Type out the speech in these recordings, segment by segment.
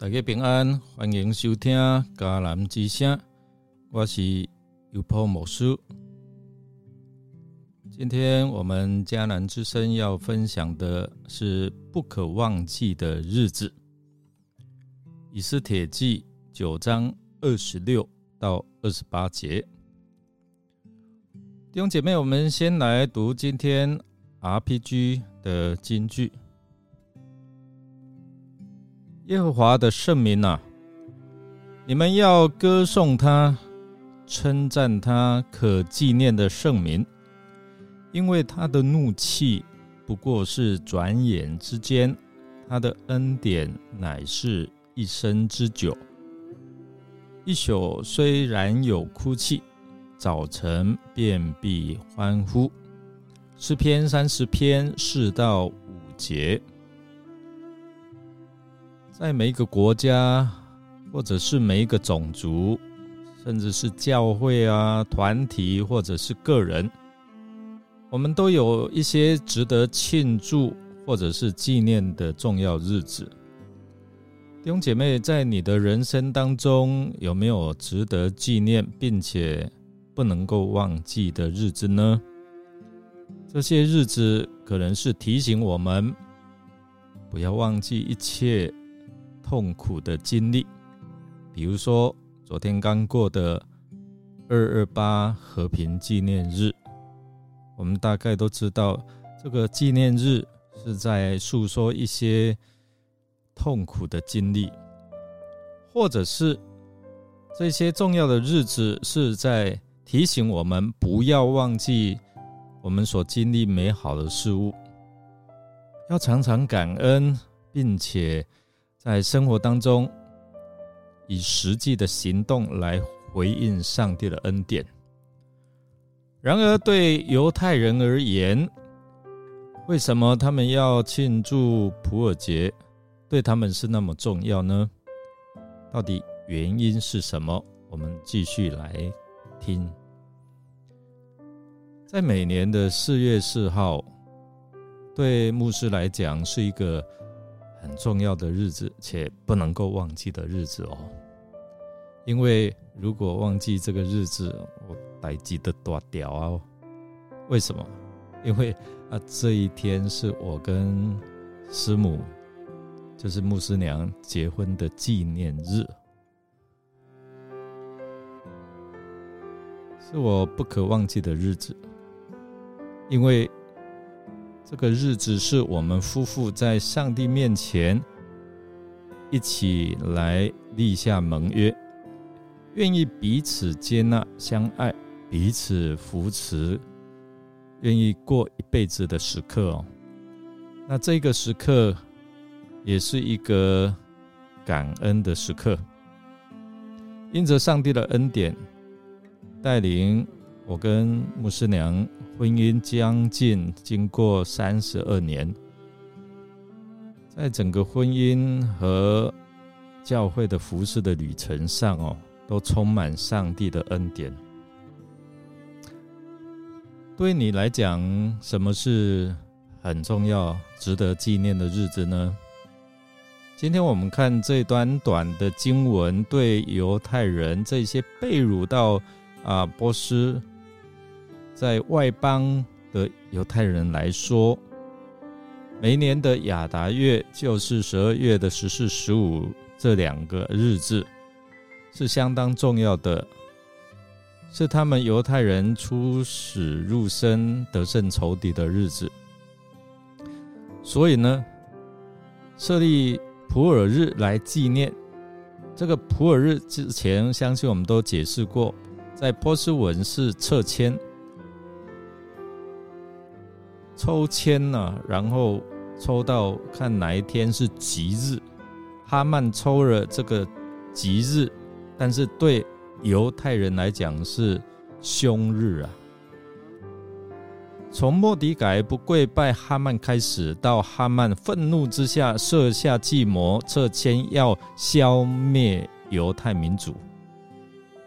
大家平安，欢迎收听迦南之声，我是尤波牧师。今天我们迦南之声要分享的是不可忘记的日子，《以斯帖记》九章二十六到二十八节。弟兄姐妹，我们先来读今天 RPG 的金句。耶和华的圣名啊，你们要歌颂他，称赞他可纪念的圣名，因为他的怒气不过是转眼之间，他的恩典乃是一生之久。一宿虽然有哭泣，早晨便必欢呼。诗篇三十篇四到五节。在每一个国家，或者是每一个种族，甚至是教会啊、团体，或者是个人，我们都有一些值得庆祝或者是纪念的重要日子。弟兄姐妹，在你的人生当中，有没有值得纪念并且不能够忘记的日子呢？这些日子可能是提醒我们，不要忘记一切。痛苦的经历，比如说昨天刚过的二二八和平纪念日，我们大概都知道，这个纪念日是在诉说一些痛苦的经历，或者是这些重要的日子是在提醒我们不要忘记我们所经历美好的事物，要常常感恩，并且。在生活当中，以实际的行动来回应上帝的恩典。然而，对犹太人而言，为什么他们要庆祝普尔节？对他们是那么重要呢？到底原因是什么？我们继续来听。在每年的四月四号，对牧师来讲是一个。很重要的日子，且不能够忘记的日子哦。因为如果忘记这个日子，我待记得多屌哦。为什么？因为啊，这一天是我跟师母，就是牧师娘结婚的纪念日，是我不可忘记的日子，因为。这个日子是我们夫妇在上帝面前一起来立下盟约，愿意彼此接纳、相爱、彼此扶持，愿意过一辈子的时刻哦。那这个时刻也是一个感恩的时刻，因着上帝的恩典带领我跟牧师娘。婚姻将近经过三十二年，在整个婚姻和教会的服饰的旅程上哦，都充满上帝的恩典。对你来讲，什么是很重要、值得纪念的日子呢？今天我们看这短短的经文，对犹太人这些被掳到啊波斯。在外邦的犹太人来说，每年的亚达月就是十二月的十四、十五这两个日子，是相当重要的，是他们犹太人出使入生、得胜仇敌的日子。所以呢，设立普尔日来纪念这个普尔日之前，相信我们都解释过，在波斯文是撤迁。抽签呢，然后抽到看哪一天是吉日。哈曼抽了这个吉日，但是对犹太人来讲是凶日啊。从莫迪改不跪拜哈曼开始，到哈曼愤怒之下设下计谋撤迁，要消灭犹太民族。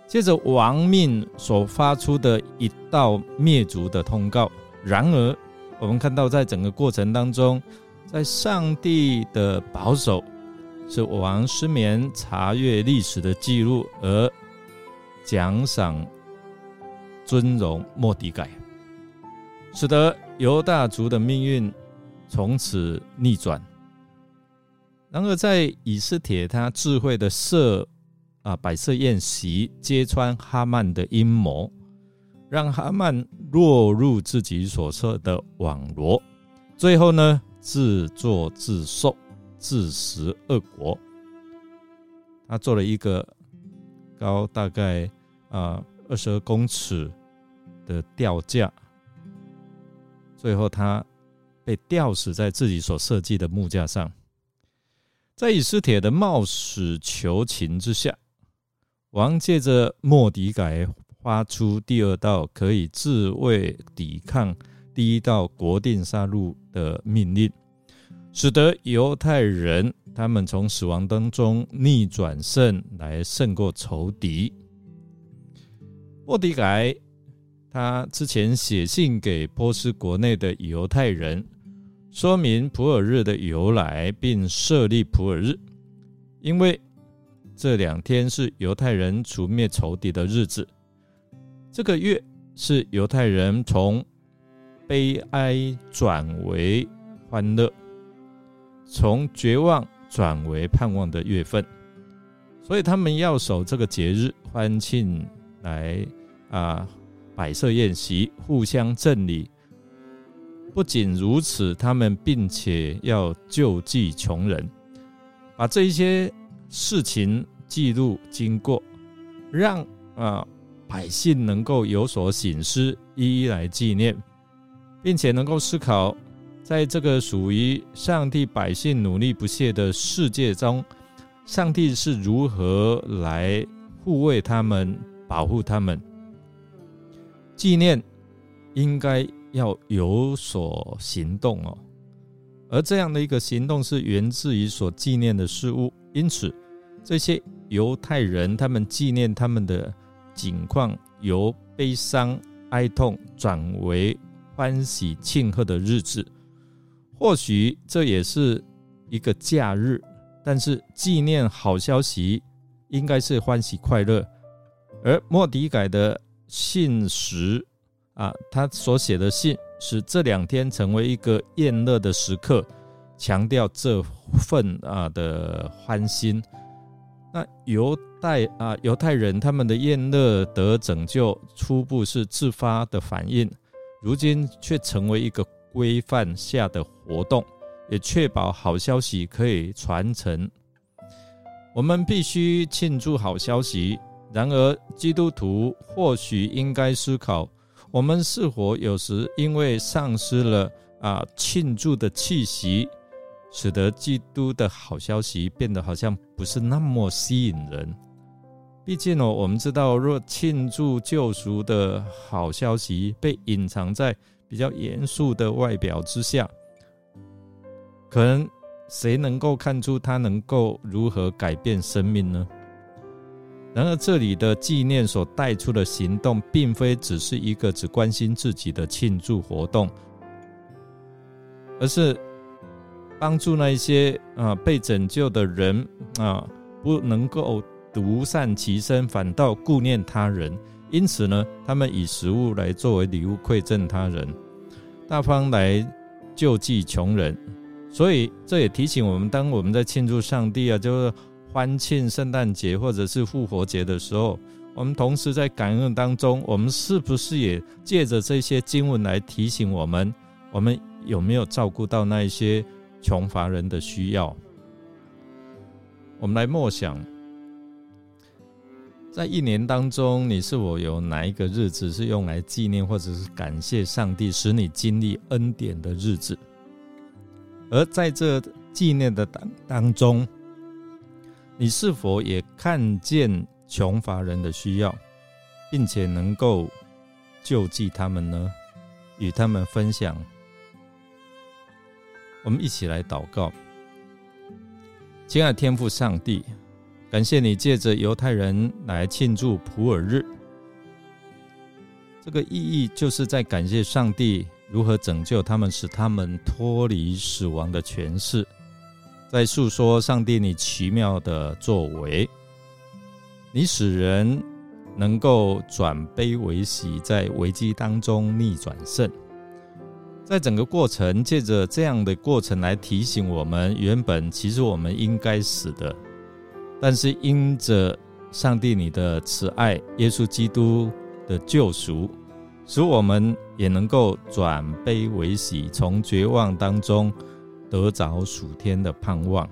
接着王命所发出的一道灭族的通告，然而。我们看到，在整个过程当中，在上帝的保守、是王失眠查阅历史的记录而奖赏尊荣莫迪改，使得犹大族的命运从此逆转。然而，在以斯帖他智慧的设啊摆设宴席，揭穿哈曼的阴谋，让哈曼落入自己所设的网罗，最后呢自作自受，自食恶果。他做了一个高大概啊二十二公尺的吊架，最后他被吊死在自己所设计的木架上。在以斯帖的冒死求情之下，王借着莫迪改发出第二道可以自卫抵抗第一道国定杀戮的命令，使得犹太人他们从死亡当中逆转胜来胜过仇敌。莫迪改他之前写信给波斯国内的犹太人。说明普尔日的由来，并设立普尔日，因为这两天是犹太人除灭仇敌的日子。这个月是犹太人从悲哀转为欢乐，从绝望转为盼望的月份，所以他们要守这个节日，欢庆来啊摆设宴席，互相赠礼。不仅如此，他们并且要救济穷人，把这一些事情记录经过，让啊百姓能够有所醒思，一一来纪念，并且能够思考，在这个属于上帝百姓努力不懈的世界中，上帝是如何来护卫他们、保护他们。纪念应该。要有所行动哦，而这样的一个行动是源自于所纪念的事物，因此这些犹太人他们纪念他们的景况，由悲伤哀痛转为欢喜庆贺的日子。或许这也是一个假日，但是纪念好消息应该是欢喜快乐。而莫迪改的信时。啊，他所写的信使这两天成为一个宴乐的时刻，强调这份啊的欢心。那由代啊犹太人他们的宴乐得拯救，初步是自发的反应，如今却成为一个规范下的活动，也确保好消息可以传承。我们必须庆祝好消息，然而基督徒或许应该思考。我们是否有时因为丧失了啊庆祝的气息，使得基督的好消息变得好像不是那么吸引人？毕竟哦，我们知道，若庆祝救赎的好消息被隐藏在比较严肃的外表之下，可能谁能够看出它能够如何改变生命呢？然而，这里的纪念所带出的行动，并非只是一个只关心自己的庆祝活动，而是帮助那些啊被拯救的人啊，不能够独善其身，反倒顾念他人。因此呢，他们以食物来作为礼物馈赠他人，大方来救济穷人。所以，这也提醒我们，当我们在庆祝上帝啊，就是。欢庆圣诞节或者是复活节的时候，我们同时在感恩当中，我们是不是也借着这些经文来提醒我们，我们有没有照顾到那一些穷乏人的需要？我们来默想，在一年当中，你是否有哪一个日子是用来纪念或者是感谢上帝使你经历恩典的日子？而在这纪念的当当中，你是否也看见穷乏人的需要，并且能够救济他们呢？与他们分享。我们一起来祷告，亲爱的天父上帝，感谢你借着犹太人来庆祝普尔日，这个意义就是在感谢上帝如何拯救他们，使他们脱离死亡的权势。在诉说上帝你奇妙的作为，你使人能够转悲为喜，在危机当中逆转胜。在整个过程，借着这样的过程来提醒我们，原本其实我们应该死的，但是因着上帝你的慈爱，耶稣基督的救赎。使我们也能够转悲为喜，从绝望当中得着属天的盼望。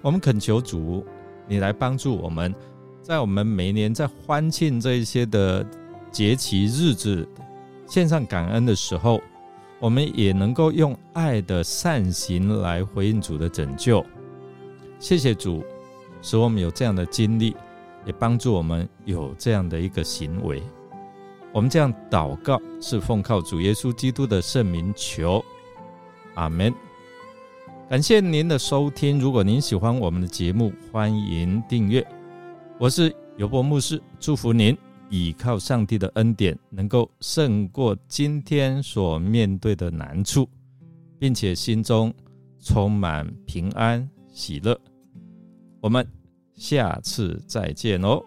我们恳求主，你来帮助我们，在我们每年在欢庆这一些的节期日子，献上感恩的时候，我们也能够用爱的善行来回应主的拯救。谢谢主，使我们有这样的经历，也帮助我们有这样的一个行为。我们这样祷告，是奉靠主耶稣基督的圣名求，阿门。感谢您的收听。如果您喜欢我们的节目，欢迎订阅。我是尤伯牧师，祝福您倚靠上帝的恩典，能够胜过今天所面对的难处，并且心中充满平安喜乐。我们下次再见哦。